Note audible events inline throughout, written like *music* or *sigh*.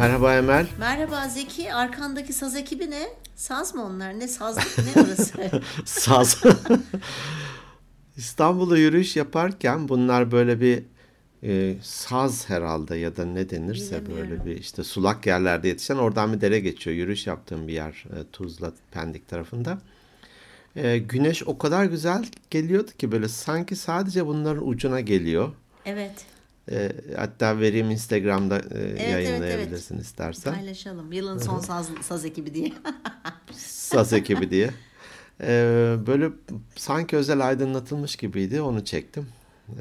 Merhaba Emel. Merhaba Zeki. Arkandaki saz ekibi ne? Saz mı onlar? Ne saz? Ne orası? *laughs* Saz. *laughs* İstanbul'da yürüyüş yaparken bunlar böyle bir e, saz herhalde ya da ne denirse böyle bir işte sulak yerlerde yetişen oradan bir dere geçiyor. Yürüyüş yaptığım bir yer e, Tuzla Pendik tarafında. E, güneş o kadar güzel geliyordu ki böyle sanki sadece bunların ucuna geliyor. evet. E, hatta vereyim Instagram'da e, evet, yayınlayabilirsin istersen. Paylaşalım. Yılın son saz, saz ekibi diye. *laughs* Saz ekibi diye. Ee, böyle sanki özel aydınlatılmış gibiydi. Onu çektim.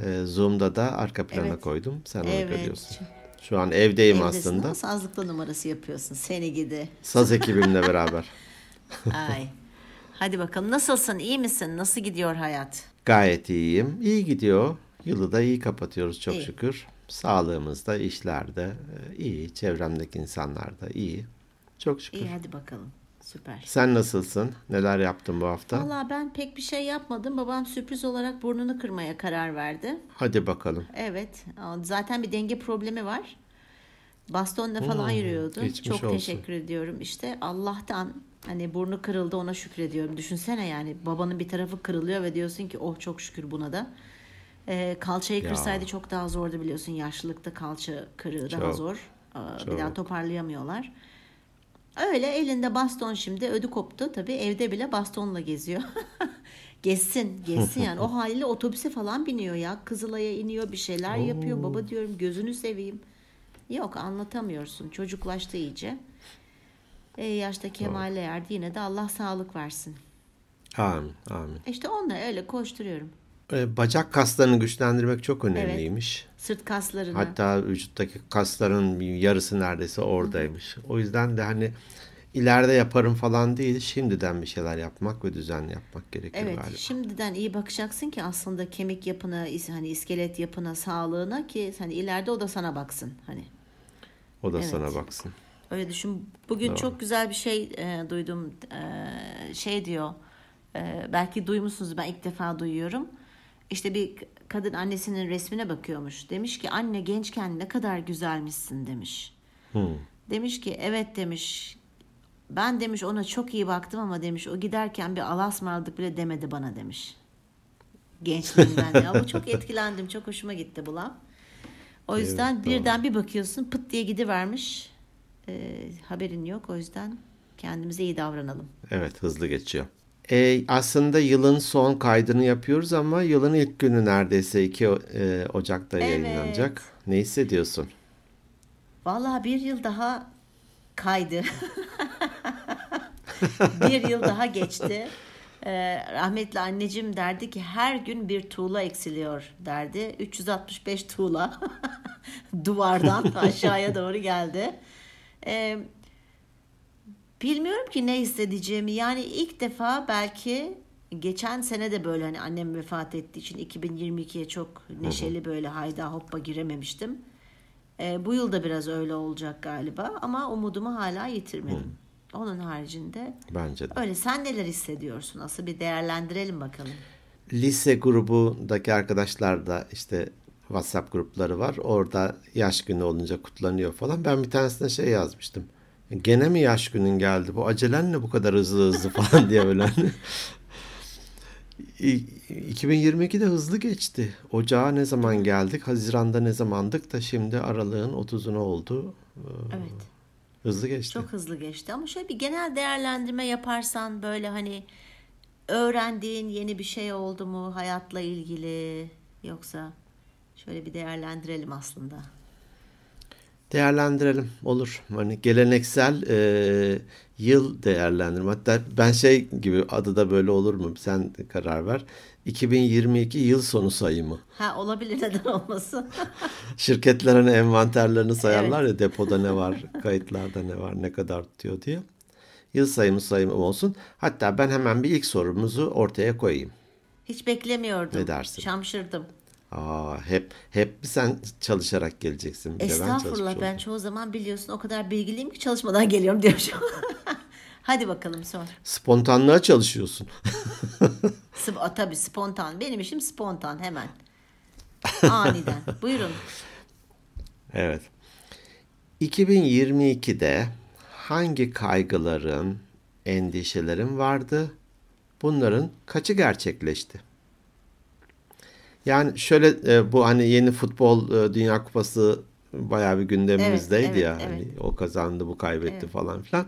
Ee, Zoom'da da arka plana Evet. koydum. Sen onu Evet. görüyorsun. Şu an evdeyim Evdesin aslında. ama sazlıkta numarası yapıyorsun. Seni gidi. Saz ekibimle beraber. *laughs* Ay. Hadi bakalım. Nasılsın? İyi misin? Nasıl gidiyor hayat? Gayet iyiyim. İyi gidiyor. Yılı da iyi kapatıyoruz çok İyi. şükür. Sağlığımızda, işlerde e, iyi. Çevremdeki insanlar da iyi. Çok şükür. İyi hadi bakalım. Süper. Sen nasılsın? Neler yaptın bu hafta? Valla ben pek bir şey yapmadım. Babam sürpriz olarak burnunu kırmaya karar verdi. Hadi bakalım. Evet. Zaten bir denge problemi var. Bastonla falan yürüyordu. Hmm, geçmiş Çok olsun. teşekkür ediyorum. İşte Allah'tan hani burnu kırıldı ona şükrediyorum. Düşünsene yani babanın bir tarafı kırılıyor ve diyorsun ki oh çok şükür buna da. Ee, kalçayı Ya. kırsaydı çok daha zordu biliyorsun. Yaşlılıkta kalça kırığı daha Çok, zor. Ee, Bir çok. daha toparlayamıyorlar. Öyle elinde baston şimdi ödü koptu. Tabii evde bile bastonla geziyor. *laughs* Gezsin, gezsin yani. O *laughs* haliyle otobüse falan biniyor ya. Kızılay'a iniyor bir şeyler yapıyor. Baba diyorum gözünü seveyim. Yok anlatamıyorsun. Çocuklaştı iyice. E, yaşta kemale erdi. Yine de Allah sağlık versin. Amin, amin. İşte onunla öyle koşturuyorum. E, Bacak kaslarını güçlendirmek çok önemliymiş. Sırt kaslarını. Hatta vücuttaki kasların yarısı neredeyse oradaymış. O yüzden de hani ileride yaparım falan değil, şimdiden bir şeyler yapmak ve düzenli yapmak gerekiyor Evet, galiba. şimdiden iyi bakacaksın ki aslında kemik yapına, hani iskelet yapına, sağlığına ki hani ileride o da sana baksın hani. O da Evet. sana baksın. Öyle düşün. Bugün çok güzel bir şey e, duydum. E, şey diyor. e, belki duymuşsunuz. Ben ilk defa duyuyorum. İşte bir kadın annesinin resmine bakıyormuş. Demiş ki anne gençken ne kadar güzelmişsin demiş. Demiş ki evet demiş. Ben demiş ona çok iyi baktım ama demiş o giderken bir alasmarladık bile demedi bana demiş. Gençliğinden. ya bu çok etkilendim. Çok hoşuma gitti bu laf. O yüzden Evet, birden bir bakıyorsun pıt diye gidivermiş. Ee, haberin yok. O yüzden kendimize iyi davranalım. Evet, hızlı geçiyor. E, aslında yılın son kaydını yapıyoruz ama yılın ilk günü neredeyse 2 e, Ocak'ta Evet. yayınlanacak. Ne hissediyorsun? Vallahi bir yıl daha kaydı. *laughs* bir yıl daha geçti. Ee, rahmetli anneciğim derdi ki her gün bir tuğla eksiliyor derdi. 365 tuğla *laughs* duvardan *laughs* aşağıya doğru geldi. Ee, bilmiyorum ki ne hissedeceğimi. Yani ilk defa belki geçen sene de böyle hani annem vefat ettiği için 2022'ye çok neşeli böyle hayda hoppa girememiştim. Ee, bu yıl da biraz öyle olacak galiba ama umudumu hala yitirmedim. Onun haricinde Bence de. öyle. Sen neler hissediyorsun? Nasıl bir değerlendirelim bakalım. Lise grubundaki arkadaşlar da işte WhatsApp grupları var. Orada yaş günü olunca kutlanıyor falan. Ben bir tanesine şey yazmıştım. Gene mi yaş günün geldi? Bu acelen ne bu kadar hızlı hızlı *laughs* falan diye böyle. hani. İ- 2022 de hızlı geçti. Ocağa ne zaman geldik? Haziran'da ne zamandık da şimdi aralığın 30'unu oldu. Evet. Hızlı geçti. Çok hızlı geçti ama şöyle bir genel değerlendirme yaparsan böyle hani öğrendiğin yeni bir şey oldu mu hayatla ilgili yoksa şöyle bir değerlendirelim aslında. Değerlendirelim olur. Hani geleneksel e, yıl değerlendirme. Hatta ben şey gibi adı da böyle olur mu? Sen karar ver. 2022 yıl sonu sayımı. Ha olabilir neden olmasın. *laughs* Şirketler hani envanterlerini sayarlar ya depoda ne var, kayıtlarda ne var, ne kadar tutuyor diye. Yıl sayımı sayımı olsun. Hatta ben hemen bir ilk sorumuzu ortaya koyayım. Hiç beklemiyordum. Ne dersin? Şaşırdım. Aa, hep hep sen çalışarak geleceksin. Bir ben Estağfurullah ben olacağım. çoğu zaman biliyorsun o kadar bilgiliyim ki çalışmadan *laughs* geliyorum diyorum. *laughs* Hadi bakalım sor. Spontanlığa çalışıyorsun. *laughs* Sp- tabii spontan. Benim işim spontan hemen. Aniden. Buyurun. Evet. 2022'de hangi kaygıların, endişelerin vardı? Bunların kaçı gerçekleşti? Yani şöyle e, bu hani yeni futbol e, Dünya Kupası bayağı bir gündemimizdeydi Evet, evet, ya. evet. Hani o kazandı, bu kaybetti falan filan.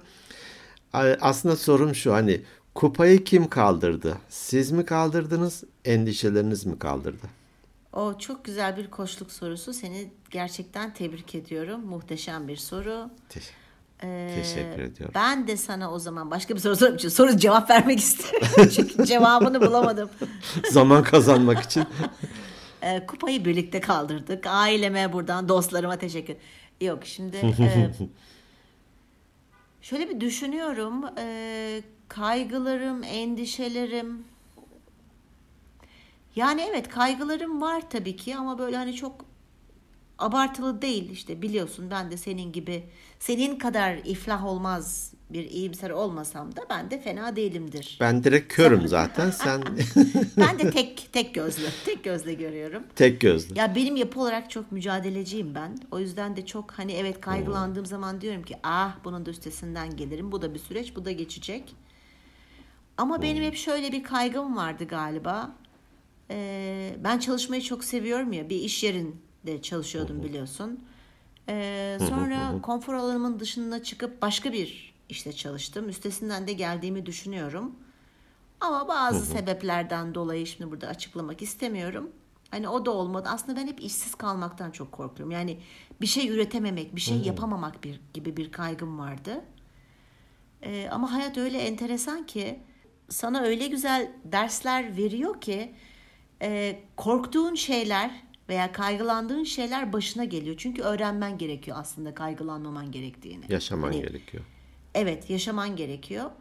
Aslında sorum şu hani kupayı kim kaldırdı? Siz mi kaldırdınız, endişeleriniz mi kaldırdı? O çok güzel bir koçluk sorusu. Seni gerçekten tebrik ediyorum. Muhteşem bir soru. Te- Ee, Teşekkür ediyorum. Ben de sana o zaman başka bir soru sorayım. Çünkü Soru cevap vermek *laughs* istiyorum. Çünkü cevabını bulamadım. *laughs* Zaman kazanmak için. *laughs* Ee, kupayı birlikte kaldırdık. Aileme buradan, dostlarıma teşekkür. Yok şimdi e, şöyle bir düşünüyorum. E, kaygılarım, endişelerim. Yani evet kaygılarım var tabii ki ama böyle hani çok abartılı değil işte biliyorsun ben de senin gibi senin kadar iflah olmaz bir iyimser olmasam da ben de fena değilimdir. Ben direkt körüm zaten. Sen *laughs* Ben de tek tek gözle tek gözle görüyorum. tek gözlü. Ya benim yapı olarak çok mücadeleciyim ben. O yüzden de çok hani evet kaygılandığım zaman diyorum ki ah bunun da üstesinden gelirim. Bu da bir süreç, bu da geçecek. Ama benim hep şöyle bir kaygım vardı galiba. Ee, ben çalışmayı çok seviyorum ya. Bir iş yerinde çalışıyordum biliyorsun. Ee, sonra konfor alanımın dışına çıkıp başka bir işte çalıştım. Üstesinden de geldiğimi düşünüyorum. Ama bazı sebeplerden dolayı şimdi burada açıklamak istemiyorum. Hani o da olmadı. Aslında ben hep işsiz kalmaktan çok korkuyorum. Yani bir şey üretememek, bir şey yapamamak bir, gibi bir kaygım vardı. Ee, ama hayat öyle enteresan ki sana öyle güzel dersler veriyor ki e, korktuğun şeyler veya kaygılandığın şeyler başına geliyor. Çünkü öğrenmen gerekiyor aslında kaygılanmaman gerektiğini. Yaşaman Hani- gerekiyor. Evet, yaşaman gerekiyor.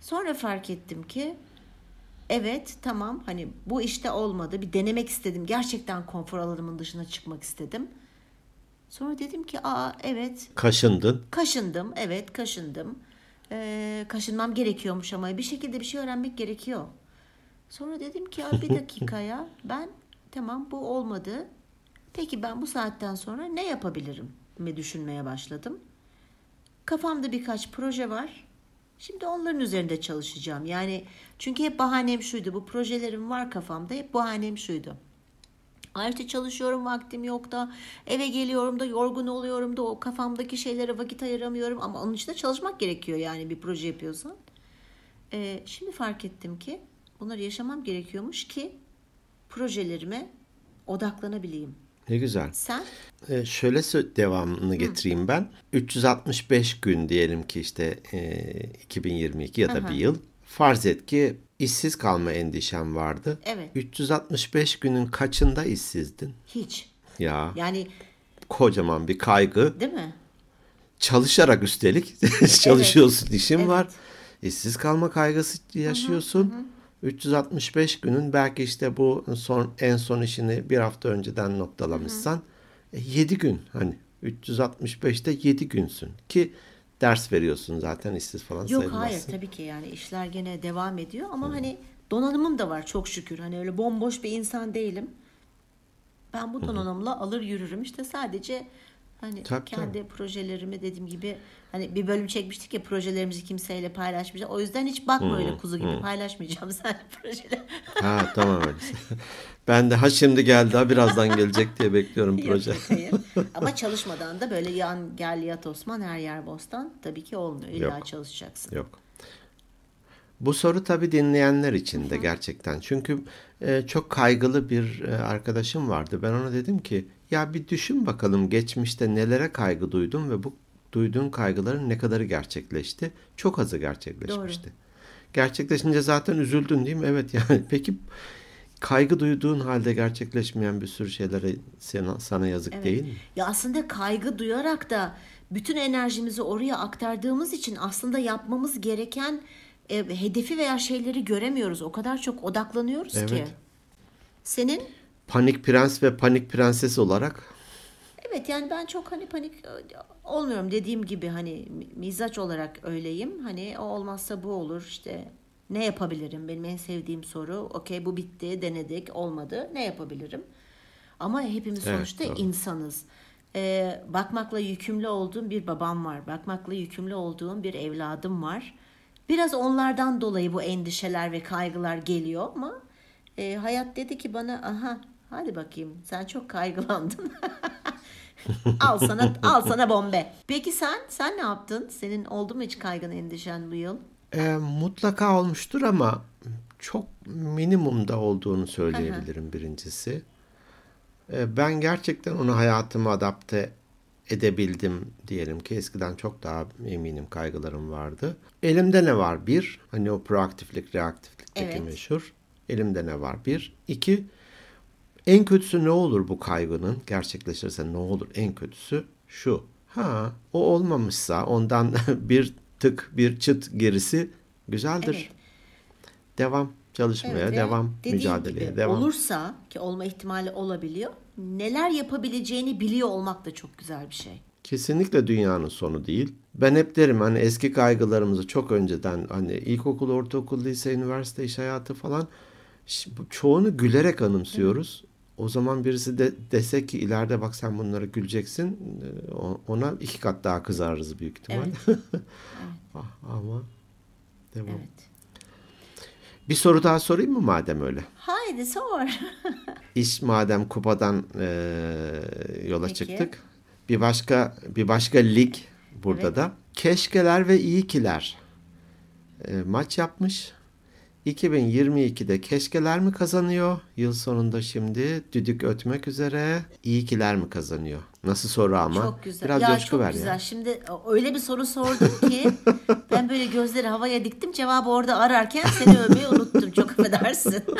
Sonra fark ettim ki evet tamam hani bu işte olmadı. Bir denemek istedim. Gerçekten konfor alanımın dışına çıkmak istedim. Sonra dedim ki aa evet Kaşındın. kaşındım. Evet kaşındım. Ee, kaşınmam gerekiyormuş ama bir şekilde bir şey öğrenmek gerekiyor. Sonra dedim ki "Aa, bir *laughs* dakika ya ben tamam bu olmadı. Peki ben bu saatten sonra ne yapabilirim mi düşünmeye başladım. Kafamda birkaç proje var. Şimdi onların üzerinde çalışacağım. Yani çünkü hep bahanem şuydu. Bu projelerim var kafamda. Hep bahanem şuydu. Ay işte çalışıyorum vaktim yok da eve geliyorum da yorgun oluyorum da o kafamdaki şeylere vakit ayıramıyorum ama onun için de çalışmak gerekiyor yani bir proje yapıyorsan. Ee, şimdi fark ettim ki bunları yaşamam gerekiyormuş ki projelerime odaklanabileyim. Ne güzel. Sen Ee, şöyle devamını getireyim ben. 365 gün diyelim ki işte e, 2022 ya da bir yıl. Farz et ki işsiz kalma endişem vardı. Evet. 365 günün kaçında işsizdin? hiç Ya yani kocaman bir kaygı. değil mi? Çalışarak üstelik *laughs* çalışıyorsun, işin Evet. var. İşsiz kalma kaygısı yaşıyorsun. 365 günün belki işte bu son en son işini bir hafta önceden noktalamışsan 7 gün hani 365'te 7 günsün ki ders veriyorsun zaten işsiz falan Yok sayılmazsın. hayır tabii ki yani işler gene devam ediyor ama hani donanımım da var çok şükür. Hani öyle bomboş bir insan değilim. Ben bu donanımla alır yürürüm. İşte sadece hani Tabii, kendi projelerimi dediğim gibi hani bir bölüm çekmiştik ya projelerimizi kimseyle paylaşmayacağız. O yüzden hiç bakma öyle kuzu gibi paylaşmayacağım *laughs* sen projeleri. Ha tamam öyleyse. *laughs* ben de ha şimdi geldi ha birazdan gelecek diye bekliyorum *laughs* proje. yok, hayır. Ama çalışmadan da böyle yan gel yat Osman her yer bostan tabii ki olmuyor. İlla Yok. çalışacaksın. Yok. Bu soru tabii dinleyenler için de gerçekten. Çünkü e, çok kaygılı bir e, arkadaşım vardı. Ben ona dedim ki ya bir düşün bakalım geçmişte nelere kaygı duydun ve bu duyduğun kaygıların ne kadarı gerçekleşti? Çok azı gerçekleşmişti. Gerçekleşince zaten üzüldün değil mi? Evet yani. *laughs* Peki kaygı duyduğun halde gerçekleşmeyen bir sürü şeylere sana, sana yazık değil mi? Ya aslında kaygı duyarak da bütün enerjimizi oraya aktardığımız için aslında yapmamız gereken e, hedefi veya şeyleri göremiyoruz. O kadar çok odaklanıyoruz ki. Evet. Senin Panik prens ve panik prenses olarak evet yani ben çok hani panik olmuyorum dediğim gibi hani mi- mizaç olarak öyleyim. Hani o olmazsa bu olur işte ne yapabilirim? Benim en sevdiğim soru. Okey bu bitti denedik olmadı ne yapabilirim? Ama hepimiz Evet, sonuçta doğru. insanız. e, bakmakla yükümlü olduğum bir babam var. Bakmakla yükümlü olduğum bir evladım var. Biraz onlardan dolayı bu endişeler ve kaygılar geliyor ama e, hayat dedi ki bana aha hadi bakayım sen çok kaygılandın. *laughs* al sana al sana bombe. Peki sen sen ne yaptın? Senin oldu mu hiç kaygın endişen bu yıl? E, mutlaka olmuştur ama çok minimumda olduğunu söyleyebilirim birincisi. E, ben gerçekten onu hayatıma adapte edebildim diyelim ki eskiden çok daha eminim kaygılarım vardı. Elimde ne var? Bir, hani o proaktiflik, reaktiflikteki Evet. meşhur. Elimde ne var? Bir. İki, en kötüsü ne olur bu kaygının gerçekleşirse ne olur? En kötüsü şu. Ha, o olmamışsa ondan *laughs* bir tık bir çıt gerisi güzeldir. Evet. Devam çalışmaya, Evet ve devam mücadeleye, gibi devam. Olursa ki olma ihtimali olabiliyor. Neler yapabileceğini biliyor olmak da çok güzel bir şey. Kesinlikle dünyanın sonu değil. Ben hep derim hani eski kaygılarımızı çok önceden hani ilkokul, ortaokul, lise, üniversite, iş hayatı falan çoğunu gülerek anımsıyoruz. O zaman birisi de dese ki ileride bak sen bunlara güleceksin e, ona iki kat daha kızarız büyük ihtimal. *laughs* Ah, Ama devam. Evet. Bir soru daha sorayım mı madem öyle? Haydi sor. *laughs* İş madem kupadan e, yola Peki. çıktık. Bir başka bir başka lig burada Evet. da. Keşkeler ve iyikiler e, maç yapmış. 2022'de keşkeler mi kazanıyor? Yıl sonunda şimdi düdük ötmek üzere. İyikiler mi kazanıyor? Nasıl soru ama? Çok güzel. Biraz ya coşku çok ver güzel. ya. Şimdi öyle bir soru sordun ki *laughs* ben böyle gözleri havaya diktim. Cevabı orada ararken seni övmeyi unuttum. Çok affedersin. *laughs*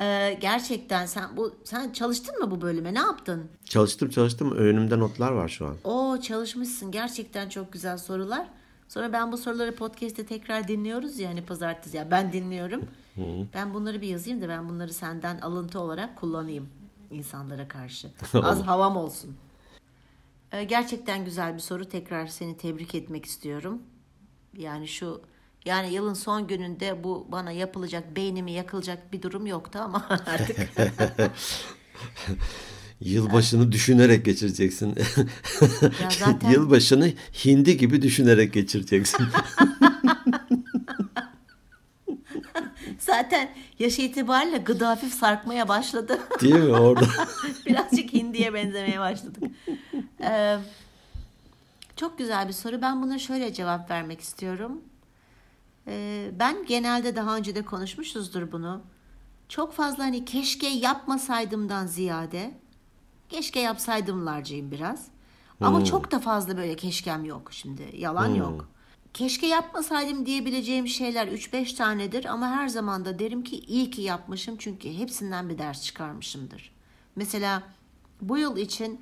Ee, gerçekten sen bu sen çalıştın mı bu bölüme? Ne yaptın? Çalıştım çalıştım. Önümde notlar var şu an. Oo çalışmışsın. Gerçekten çok güzel sorular. Sonra ben bu soruları podcast'te tekrar dinliyoruz ya hani pazartesi. Ya ben dinliyorum. Ben bunları bir yazayım da ben bunları senden alıntı olarak kullanayım insanlara karşı. *laughs* Az havam olsun. Ee, gerçekten güzel bir soru. Tekrar seni tebrik etmek istiyorum. Yani şu yani yılın son gününde bu bana yapılacak, beynimi yakılacak bir durum yoktu ama *laughs* artık *laughs* Yılbaşını düşünerek geçireceksin. Ya *laughs* zaten- Yılbaşını hindi gibi düşünerek geçireceksin. *laughs* zaten yaş itibariyle gıda hafif sarkmaya başladı. Değil mi orada? *laughs* Birazcık hindiye benzemeye başladık. Ee, çok güzel bir soru. Ben buna şöyle cevap vermek istiyorum. Ee, ben genelde daha önce de konuşmuşuzdur bunu. Çok fazla hani keşke yapmasaydımdan ziyade keşke yapsaydımlarcıyım biraz. Ama çok da fazla böyle keşkem yok şimdi. Yalan yok. Keşke yapmasaydım diyebileceğim şeyler 3-5 tanedir ama her zaman da derim ki iyi ki yapmışım çünkü hepsinden bir ders çıkarmışımdır. Mesela bu yıl için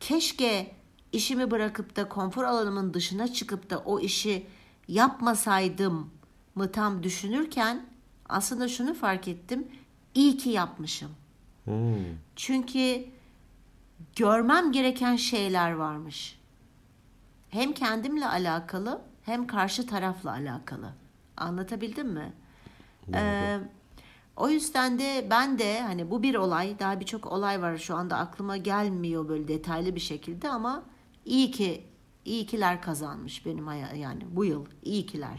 keşke işimi bırakıp da konfor alanımın dışına çıkıp da o işi yapmasaydım mı tam düşünürken aslında şunu fark ettim. İyi ki yapmışım. Çünkü görmem gereken şeyler varmış. Hem kendimle alakalı hem karşı tarafla alakalı. Anlatabildim mi? Ee, o yüzden de ben de hani bu bir olay, daha birçok olay var şu anda aklıma gelmiyor böyle detaylı bir şekilde ama iyi ki iyi kiler kazanmış benim yani bu yıl iyi kiler.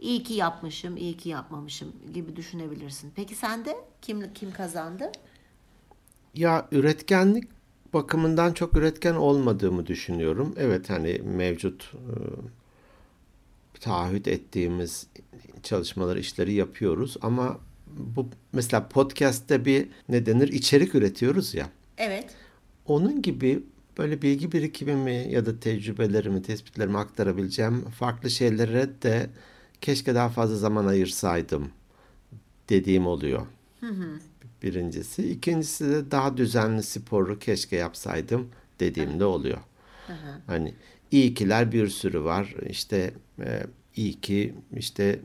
İyi ki yapmışım, iyi ki yapmamışım gibi düşünebilirsin. Peki sen de kim kim kazandı? Ya üretkenlik bakımından çok üretken olmadığımı düşünüyorum. Evet hani mevcut e, taahhüt ettiğimiz çalışmaları, işleri yapıyoruz ama bu mesela podcast'te bir ne denir içerik üretiyoruz ya. Evet. Onun gibi böyle bilgi birikimimi ya da tecrübelerimi, tespitlerimi aktarabileceğim farklı şeylere de keşke daha fazla zaman ayırsaydım dediğim oluyor. Birincisi. İkincisi de daha düzenli sporu keşke yapsaydım dediğim de oluyor. Hani iyi kiler bir sürü var. İşte e, iyi ki işte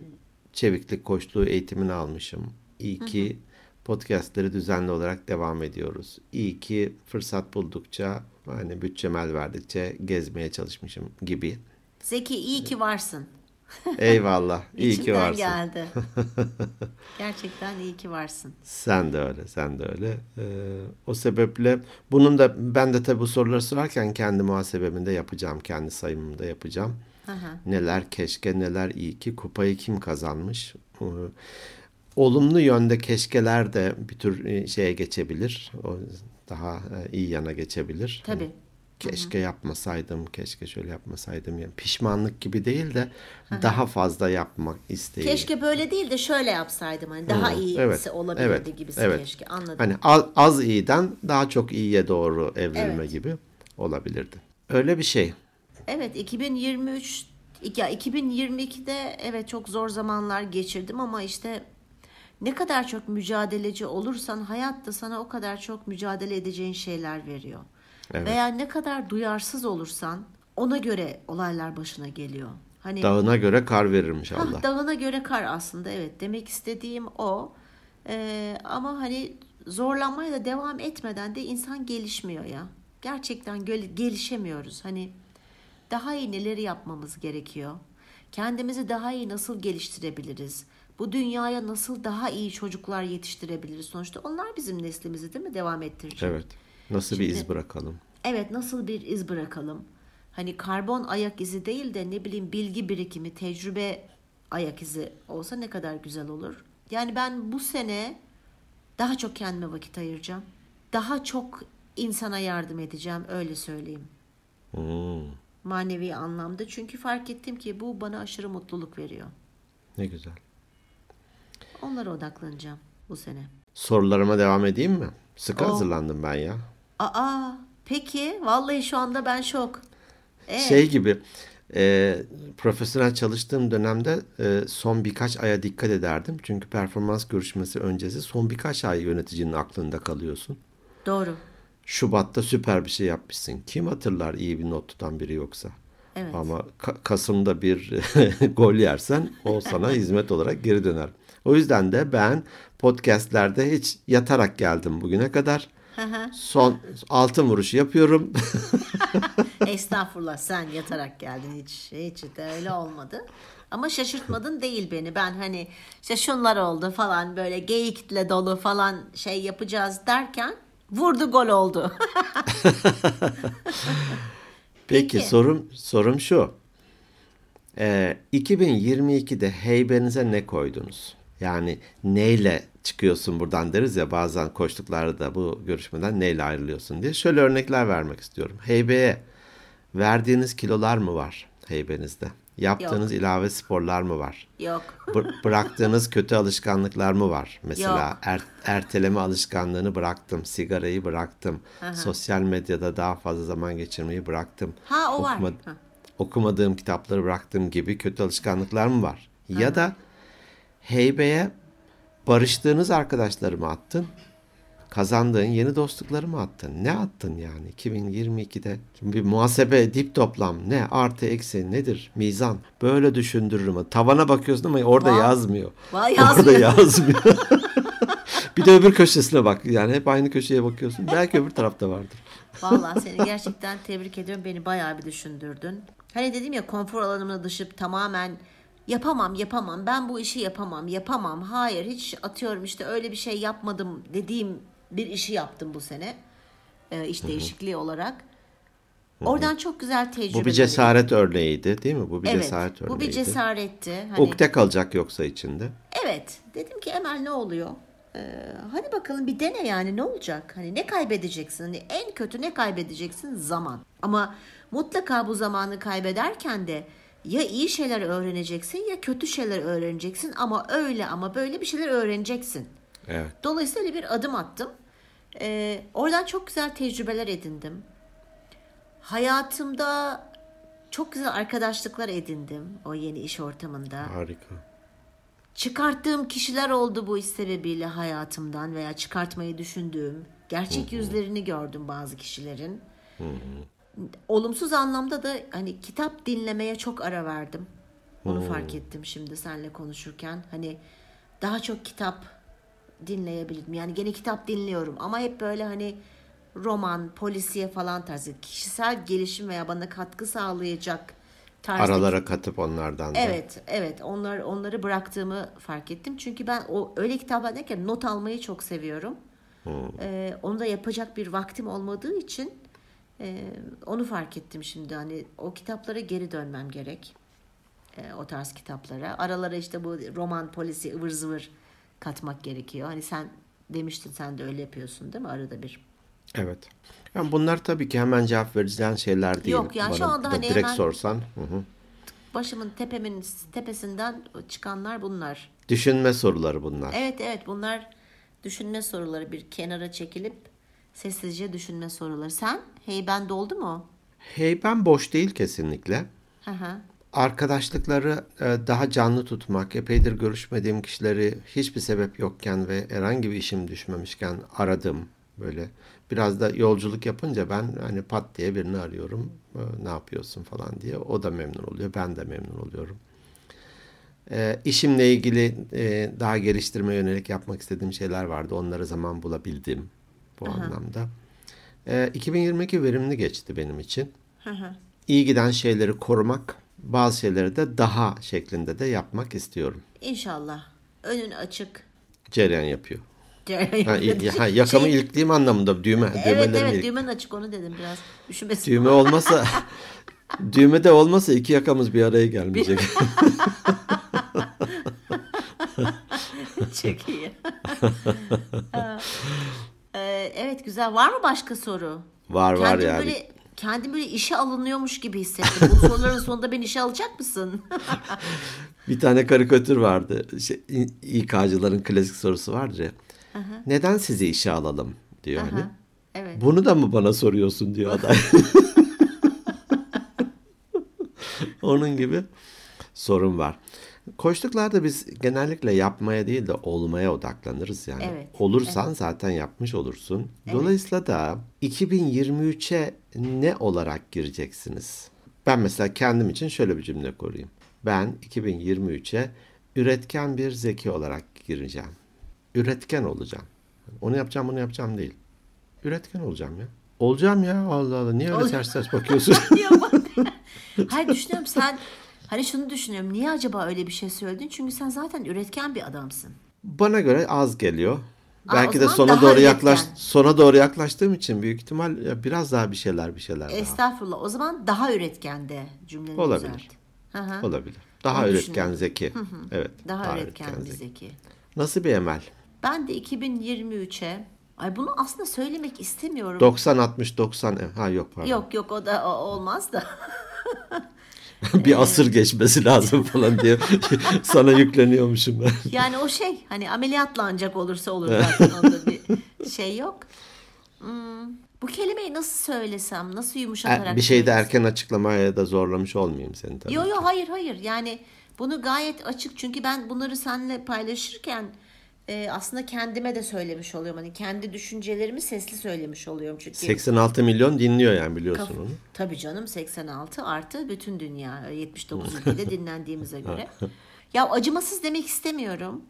çeviklik koçluğu eğitimini almışım. İyi ki podcastleri düzenli olarak devam ediyoruz. İyi ki fırsat buldukça hani bütçem el verdikçe gezmeye çalışmışım gibi. Zeki iyi ki varsın. Eyvallah. İyi ki varsın. geldi. *laughs* Gerçekten iyi ki varsın. Sen de öyle, sen de öyle. Ee, o sebeple bunun da ben de tabii bu soruları sorarken kendi muhasebeminde yapacağım, kendi sayımımda yapacağım. Aha. Neler keşke, neler iyi ki, kupayı kim kazanmış? Ee, olumlu yönde keşkeler de bir tür e, şeye geçebilir. O daha e, iyi yana geçebilir. Tabii. Keşke yapmasaydım, keşke şöyle yapmasaydım. Yani pişmanlık gibi değil de daha fazla yapmak isteği. Keşke böyle değil de şöyle yapsaydım. Hani daha iyisi evet, olabilirdi evet, gibisi evet. keşke. Anladım. Hani az, az iyiden daha çok iyiye doğru evrilme Evet. gibi olabilirdi. Öyle bir şey. Evet 2023 ya 2022'de evet çok zor zamanlar geçirdim ama işte ne kadar çok mücadeleci olursan hayat da sana o kadar çok mücadele edeceğin şeyler veriyor. Evet. Veya ne kadar duyarsız olursan ona göre olaylar başına geliyor. Hani Dağına göre kar verirmiş Hah, Allah. dağına göre kar aslında evet demek istediğim o. Ee, ama hani zorlanmaya da devam etmeden de insan gelişmiyor ya. Gerçekten gel- gelişemiyoruz. Hani daha iyi neleri yapmamız gerekiyor? Kendimizi daha iyi nasıl geliştirebiliriz? Bu dünyaya nasıl daha iyi çocuklar yetiştirebiliriz? Sonuçta onlar bizim neslimizi değil mi devam ettirecek? Evet. Nasıl bir Şimdi- iz bırakalım? Evet nasıl bir iz bırakalım? Hani karbon ayak izi değil de ne bileyim bilgi birikimi, tecrübe ayak izi olsa ne kadar güzel olur. Yani ben bu sene daha çok kendime vakit ayıracağım. Daha çok insana yardım edeceğim öyle söyleyeyim. Hmm, Manevi anlamda. Çünkü fark ettim ki bu bana aşırı mutluluk veriyor. ne güzel. Onlara odaklanacağım bu sene. Sorularıma devam edeyim mi? Sıkı Oh. hazırlandım ben ya. Aa peki vallahi şu anda ben şok. Ee, Şey gibi e, profesyonel çalıştığım dönemde e, son birkaç aya dikkat ederdim. Çünkü performans görüşmesi öncesi son birkaç ay yöneticinin aklında kalıyorsun. doğru. Şubat'ta süper bir şey yapmışsın. Kim hatırlar iyi bir not tutan biri yoksa? Evet. Ama Ka- Kasım'da bir *laughs* gol yersen o sana hizmet olarak geri döner. O yüzden de ben podcastlerde hiç yatarak geldim bugüne kadar. Son altın vuruşu yapıyorum. *laughs* *laughs* Estağfurullah sen yatarak geldin hiç hiç de öyle olmadı. Ama şaşırtmadın değil beni. Ben hani işte şunlar oldu falan böyle geyikle dolu falan şey yapacağız derken vurdu gol oldu. *laughs* Peki, Peki. sorum sorum şu. Ee, 2022'de heybenize ne koydunuz? Yani neyle çıkıyorsun buradan deriz ya bazen koştuklarda bu görüşmeden neyle ayrılıyorsun diye. Şöyle örnekler vermek istiyorum. Heybeye verdiğiniz kilolar mı var heybenizde? Yaptığınız ilave sporlar mı var? Yok. Bı- bıraktığınız kötü alışkanlıklar mı var? Mesela Yok. er- erteleme alışkanlığını bıraktım, sigarayı bıraktım, sosyal medyada daha fazla zaman geçirmeyi bıraktım. Ha, o var. Okuma- Ha. Okumadığım kitapları bıraktığım gibi kötü alışkanlıklar mı var? Ya da heybeye barıştığınız arkadaşları mı attın? Kazandığın yeni dostlukları mı attın? Ne attın yani 2022'de? Şimdi bir muhasebe dip toplam ne? Artı eksi nedir? Mizan. Böyle düşündürürüm. Tavana bakıyorsun ama orada Vay. yazmıyor. Vay, Orada yazmıyor. yazmıyor. *laughs* bir de öbür köşesine bak. Yani hep aynı köşeye bakıyorsun. Belki öbür tarafta vardır. Vallahi seni *laughs* gerçekten tebrik ediyorum. Beni bayağı bir düşündürdün. Hani dedim ya konfor alanımına dışıp tamamen yapamam yapamam ben bu işi yapamam yapamam hayır hiç atıyorum işte öyle bir şey yapmadım dediğim bir işi yaptım bu sene Ee, iş değişikliği olarak. Oradan çok güzel tecrübeler. Bu bir cesaret örneğiydi değil mi? Bu bir Evet, cesaret örneğiydi. bu bir cesaretti. Hani, Ukde kalacak yoksa içinde. Evet. Dedim ki Emel ne oluyor? Ee, hadi bakalım bir dene yani ne olacak? Hani ne kaybedeceksin? Hani en kötü ne kaybedeceksin? Zaman. Ama mutlaka bu zamanı kaybederken de ya iyi şeyler öğreneceksin ya kötü şeyler öğreneceksin ama öyle ama böyle bir şeyler öğreneceksin. Evet. Dolayısıyla öyle bir adım attım. Ee, oradan çok güzel tecrübeler edindim. Hayatımda çok güzel arkadaşlıklar edindim o yeni iş ortamında. Harika. Çıkarttığım kişiler oldu bu iş sebebiyle hayatımdan veya çıkartmayı düşündüğüm. Gerçek yüzlerini gördüm bazı kişilerin. Olumsuz anlamda da hani kitap dinlemeye çok ara verdim. Onu fark ettim şimdi seninle konuşurken. Hani daha çok kitap dinleyebildim. Yani gene kitap dinliyorum ama hep böyle hani roman, polisiye falan tarzı kişisel gelişim veya bana katkı sağlayacak tarzdaki- Aralara katıp onlardan da. Evet, evet. Onlar onları bıraktığımı fark ettim. Çünkü ben o öyle kitaplar derken not almayı çok seviyorum. Ee, onu da yapacak bir vaktim olmadığı için e, onu fark ettim şimdi. Hani o kitaplara geri dönmem gerek. Ee, o tarz kitaplara. Aralara işte bu roman, polisi, ıvır zıvır katmak gerekiyor. Hani sen demiştin sen de öyle yapıyorsun değil mi arada bir? Evet. Yani bunlar tabii ki hemen cevap vereceğin şeyler değil. Yok, yani şu anda da hani direkt hemen- sorsan. Hı hı. Başımın tepemin tepesinden çıkanlar bunlar. Düşünme soruları bunlar. Evet evet bunlar düşünme soruları bir kenara çekilip sessizce düşünme soruları. Sen hey ben doldu mu? Hey ben boş değil kesinlikle. Hı hı. Arkadaşlıkları e, daha canlı tutmak, epeydir görüşmediğim kişileri hiçbir sebep yokken ve herhangi bir işim düşmemişken aradım böyle. Biraz da yolculuk yapınca ben hani pat diye birini arıyorum. E, Ne yapıyorsun falan diye. O da memnun oluyor. Ben de memnun oluyorum. E, işimle ilgili e, daha geliştirme yönelik yapmak istediğim şeyler vardı. Onlara zaman bulabildim bu anlamda. E, 2022 verimli geçti benim için. İyi giden şeyleri korumak, bazı şeyleri de daha şeklinde de yapmak istiyorum. İnşallah. Önün açık. Cereyan yapıyor. Şey- Ha, i- ha, yakamı ilkleyeyim anlamında düğme, Evet evet ilk- düğmen açık onu dedim biraz. Üşümesin. Düğme olmasa *laughs* düğme de olmasa iki yakamız bir araya gelmeyecek. *laughs* Çok iyi. *laughs* Ee, evet güzel. Var mı başka soru? Var var Kendim yani. böyle kendim böyle işe alınıyormuş gibi hissettim. Bu soruların sonunda beni işe alacak mısın? *laughs* Bir tane karikatür vardı. Şey, İK'cıların klasik sorusu vardır ya. Neden sizi işe alalım diyor hani. evet. Bunu da mı bana soruyorsun diyor aday. *laughs* Onun gibi sorun var. Koçluklarda biz genellikle yapmaya değil de olmaya odaklanırız yani. Evet, Olursan zaten yapmış olursun. Dolayısıyla da 2023'e ne olarak gireceksiniz? Ben mesela kendim için şöyle bir cümle kurayım. Ben 2023'e üretken bir zeki olarak gireceğim. Üretken olacağım. Onu yapacağım, bunu yapacağım değil. Üretken olacağım ya. Olacağım ya Allah Allah. Niye öyle Ol- ters ters bakıyorsun? *laughs* *laughs* Hayır düşünüyorum sen hani şunu düşünüyorum. Niye acaba öyle bir şey söyledin? Çünkü sen zaten üretken bir adamsın. Bana göre az geliyor. Aa, Belki de sona daha doğru üretken. yaklaş sona doğru yaklaştığım için büyük ihtimal biraz daha bir şeyler bir şeyler daha Estağfurullah. O zaman daha üretken de cümleni Olabilir. düzelt. Olabilir. Daha Onu üretken düşünüyorum. zeki. Evet. Daha, üretken, bir zeki. zeki. Nasıl bir emel? Ben de 2023'e ay bunu aslında söylemek istemiyorum. 90 60 90 e, ha yok pardon. Yok yok o da o- olmaz da. *laughs* *laughs* bir asır geçmesi lazım falan diye *laughs* sana yükleniyormuşum ben. Yani o şey hani ameliyatla ancak olursa olur zaten onda bir şey yok. Hmm, bu kelimeyi nasıl söylesem, nasıl yumuşatarak E, bir şeyde söylesem? erken açıklamaya da zorlamış olmayayım seni tabii. Yo yo hayır hayır yani bunu gayet açık çünkü ben bunları seninle paylaşırken e, aslında kendime de söylemiş oluyorum. Hani kendi düşüncelerimi sesli söylemiş oluyorum çünkü. 86 milyon dinliyor yani biliyorsun Kaf- onu. Tabii canım 86 artı bütün dünya 79 ülkede dinlendiğimize *laughs* göre. Ya acımasız demek istemiyorum.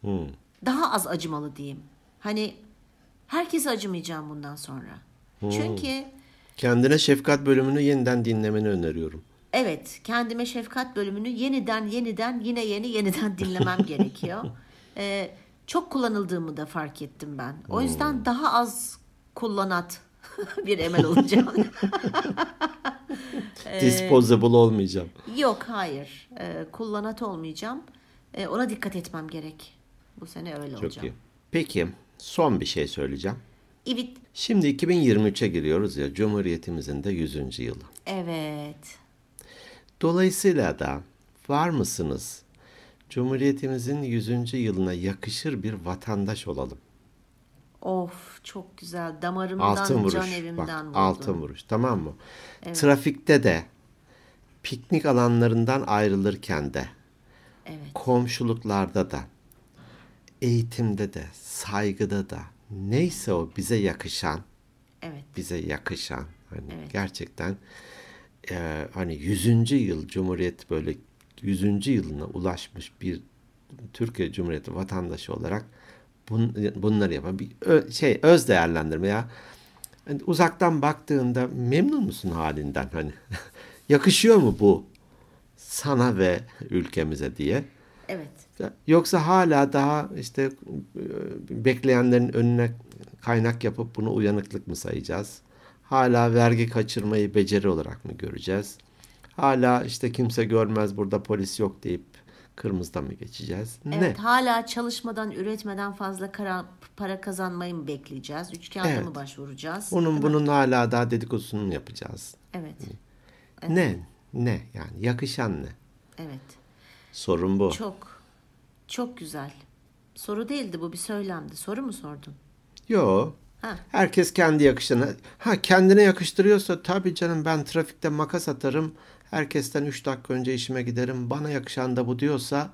Hmm. Daha az acımalı diyeyim. Hani herkese acımayacağım bundan sonra. Çünkü Kendine şefkat bölümünü yeniden dinlemeni öneriyorum. evet kendime şefkat bölümünü yeniden yeniden yine yeni yeniden dinlemem *laughs* gerekiyor. Ee, çok kullanıldığımı da fark ettim ben. O yüzden daha az kullanat *laughs* bir emel olacağım. *laughs* Disposable olmayacağım. Yok hayır. Ee, kullanat olmayacağım. Ee, ona dikkat etmem gerek. Bu sene öyle Çok olacağım. iyi. Peki son bir şey söyleyeceğim. Evet. Şimdi 2023'e giriyoruz ya Cumhuriyetimizin de 100. yılı. Evet. Dolayısıyla da var mısınız? Cumhuriyetimizin 100. yılına yakışır bir vatandaş olalım. Of çok güzel. Damarımdan, Altın vuruş. can Bak, evimden vurdun. altın vuruş. Tamam mı? Trafikte de piknik alanlarından ayrılırken de Evet. komşuluklarda da eğitimde de saygıda da neyse o bize yakışan Evet. bize yakışan hani Evet. gerçekten e, hani 100. yıl Cumhuriyet böyle 100. yılına ulaşmış bir Türkiye Cumhuriyeti vatandaşı olarak bun, bunları yapan bir ö- şey öz değerlendirme ya. Hani uzaktan baktığında memnun musun halinden hani? *laughs* Yakışıyor mu bu? sana ve ülkemize diye. Evet. Yoksa hala daha işte e, bekleyenlerin önüne kaynak yapıp bunu uyanıklık mı sayacağız? Hala vergi kaçırmayı beceri olarak mı göreceğiz? Hala işte kimse görmez burada polis yok deyip kırmızıda mı geçeceğiz? Evet, ne? hala çalışmadan, üretmeden fazla kara, para kazanmayı mı bekleyeceğiz? Üç kağıda Evet. mı başvuracağız? Bunun bunun hala daha dedikodusunu mu yapacağız? Evet. Ne? Ne? Yani yakışan ne? Evet. Sorun bu. Çok çok güzel. Soru değildi bu bir söylemdi. Soru mu sordun? Yo. Ha. Herkes kendi yakışanı. Ha kendine yakıştırıyorsa tabii canım ben trafikte makas atarım. Herkesten 3 dakika önce işime giderim. Bana yakışan da bu diyorsa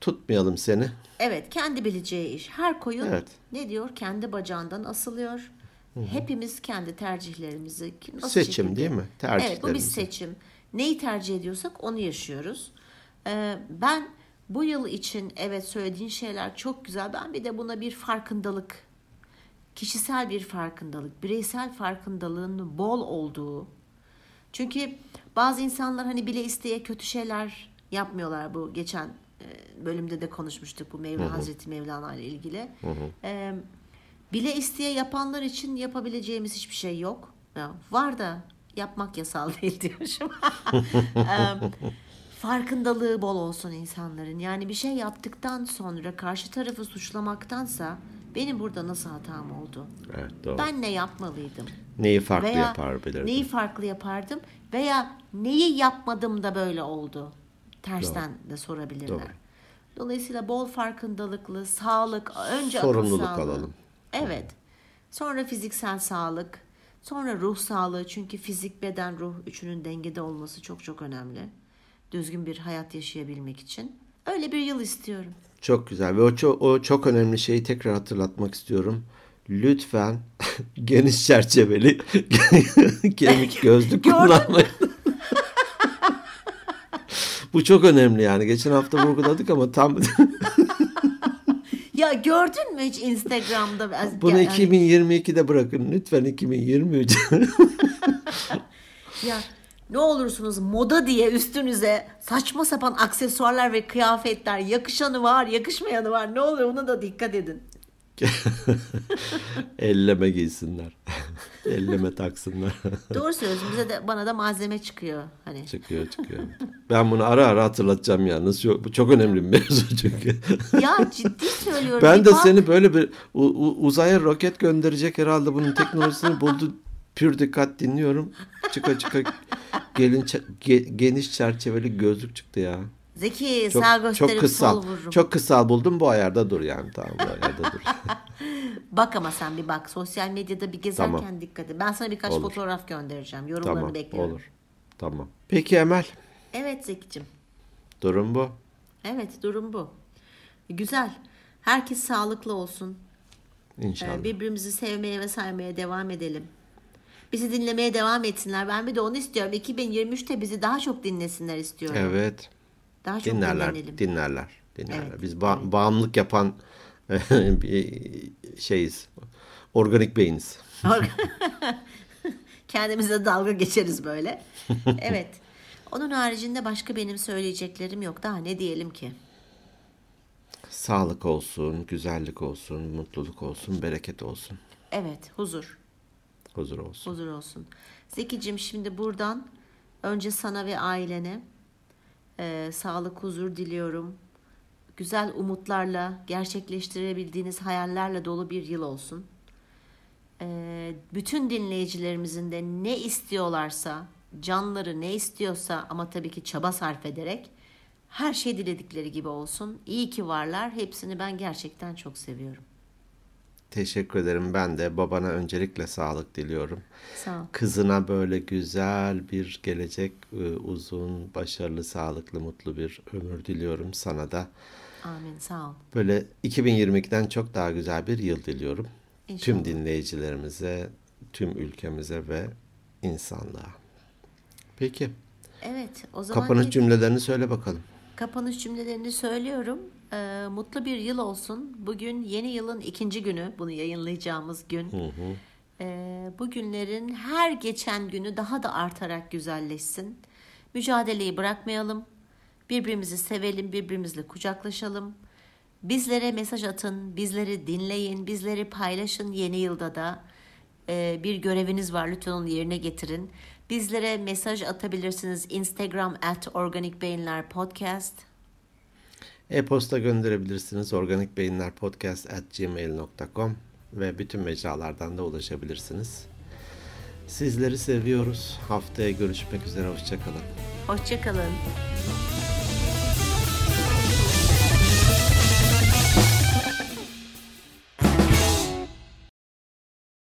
tutmayalım seni. Evet, kendi bileceği iş. Her koyun Evet. ne diyor? Kendi bacağından asılıyor. Hepimiz kendi tercihlerimizi nasıl Seçim şekilde- değil mi? Evet, bu bir Tercihlerimizi. seçim. Neyi tercih ediyorsak onu yaşıyoruz. Ee, ben bu yıl için evet söylediğin şeyler çok güzel. Ben bir de buna bir farkındalık, kişisel bir farkındalık, bireysel farkındalığın bol olduğu. Çünkü bazı insanlar hani bile isteye kötü şeyler yapmıyorlar. Bu geçen e, bölümde de konuşmuştuk bu Mevla Hazreti Mevlana ile ilgili. Ee, bile isteye yapanlar için yapabileceğimiz hiçbir şey yok. Ya, var da yapmak yasal *laughs* değil diyormuşum. Ee, *laughs* farkındalığı bol olsun insanların. Yani bir şey yaptıktan sonra karşı tarafı suçlamaktansa benim burada nasıl hatam oldu? Evet doğru. Ben ne yapmalıydım? Neyi farklı Veya yapar bilirdim. neyi farklı yapardım? Veya neyi yapmadım da böyle oldu? Tersten de sorabilirler. Doğru. Dolayısıyla bol farkındalıklı, sağlık, önce akıl Sorumluluk sağlığı. alalım. Evet. Sonra fiziksel sağlık, sonra ruh sağlığı. Çünkü fizik, beden, ruh üçünün dengede olması çok çok önemli. Düzgün bir hayat yaşayabilmek için. Öyle bir yıl istiyorum. Çok güzel ve o çok, o çok önemli şeyi tekrar hatırlatmak istiyorum. Lütfen *laughs* geniş çerçeveli *laughs* kemik gözlük kullanmayın. Bu çok önemli yani. Geçen hafta vurguladık ama tam Ya gördün mü hiç Instagram'da? bunu Yani- 2022'de bırakın. Lütfen 2023. Ya ne olursunuz moda diye üstünüze saçma sapan aksesuarlar ve kıyafetler yakışanı var yakışmayanı var ne olur ona da dikkat edin. *laughs* Elleme giysinler. *laughs* Elleme taksınlar. *laughs* Doğru söylüyorsun bize de bana da malzeme çıkıyor hani. çıkıyor çıkıyor. Ben bunu ara ara hatırlatacağım ya. Nasıl yok? Bu çok önemli bir mevzu çünkü. Ya ciddi söylüyorum. Ben bir de bak- seni böyle bir uzaya roket gönderecek herhalde bunun teknolojisini buldu. Pür dikkat dinliyorum. Çıka çıka gelin geniş çerçeveli gözlük çıktı ya. Zeki Çok sağ çok gösterip sol kısal. vururum. Çok kısal buldum bu ayarda dur yani tamam bu ayarda dur. *laughs* Bak ama sen bir bak sosyal medyada bir gezerken Tamam. dikkat et. Ben sana birkaç Olur. fotoğraf göndereceğim. Yorumlarını tamam bekliyorum. olur. Tamam. Peki Emel Evet Zeki'cim. durum bu. Evet durum bu. Güzel. Herkes sağlıklı olsun. İnşallah. Ee, Birbirimizi sevmeye ve saymaya devam edelim. Bizi dinlemeye devam etsinler. Ben bir de onu istiyorum. 2023'te bizi daha çok dinlesinler istiyorum. Evet. Daha çok Dinlerler, dinlenelim. dinlerler, dinlerler. Evet, Biz ba- bağımlılık yapan *laughs* bir şeyiz. Organik beyiniz. *laughs* Kendimize dalga geçeriz böyle. *laughs* evet. Onun haricinde başka benim söyleyeceklerim yok. Daha ne diyelim ki? Sağlık olsun, güzellik olsun, mutluluk olsun, bereket olsun, Evet, huzur. huzur olsun. Huzur olsun. Zekicim şimdi buradan önce sana ve ailene e, sağlık, huzur diliyorum. Güzel umutlarla, gerçekleştirebildiğiniz hayallerle dolu bir yıl olsun. E, bütün dinleyicilerimizin de ne istiyorlarsa, canları ne istiyorsa ama tabii ki çaba sarf ederek her şey diledikleri gibi olsun. İyi ki varlar. Hepsini ben gerçekten çok seviyorum. Teşekkür ederim. Ben de babana öncelikle sağlık diliyorum. Sağ ol. Kızına böyle güzel bir gelecek, e, uzun, başarılı, sağlıklı, mutlu bir ömür diliyorum. Sana da Amin. Sağ ol. böyle 2022'den çok daha güzel bir yıl diliyorum. İnşallah. Tüm dinleyicilerimize, tüm ülkemize ve insanlığa. Peki. Evet. O zaman Kapanış cümlelerini söyle bakalım. Kapanış cümlelerini söylüyorum. Ee, mutlu bir yıl olsun. Bugün yeni yılın ikinci günü. Bunu yayınlayacağımız gün. Ee, bu günlerin her geçen günü daha da artarak güzelleşsin. Mücadeleyi bırakmayalım. Birbirimizi sevelim, birbirimizle kucaklaşalım. Bizlere mesaj atın, bizleri dinleyin, bizleri paylaşın yeni yılda da. Ee, bir göreviniz var lütfen onu yerine getirin. Bizlere mesaj atabilirsiniz Instagram at Organik Beyinler Podcast. E-posta gönderebilirsiniz organikbeyinlerpodcast at gmail.com ve bütün mecralardan da ulaşabilirsiniz. Sizleri seviyoruz. Haftaya görüşmek üzere. Hoşçakalın. Hoşçakalın.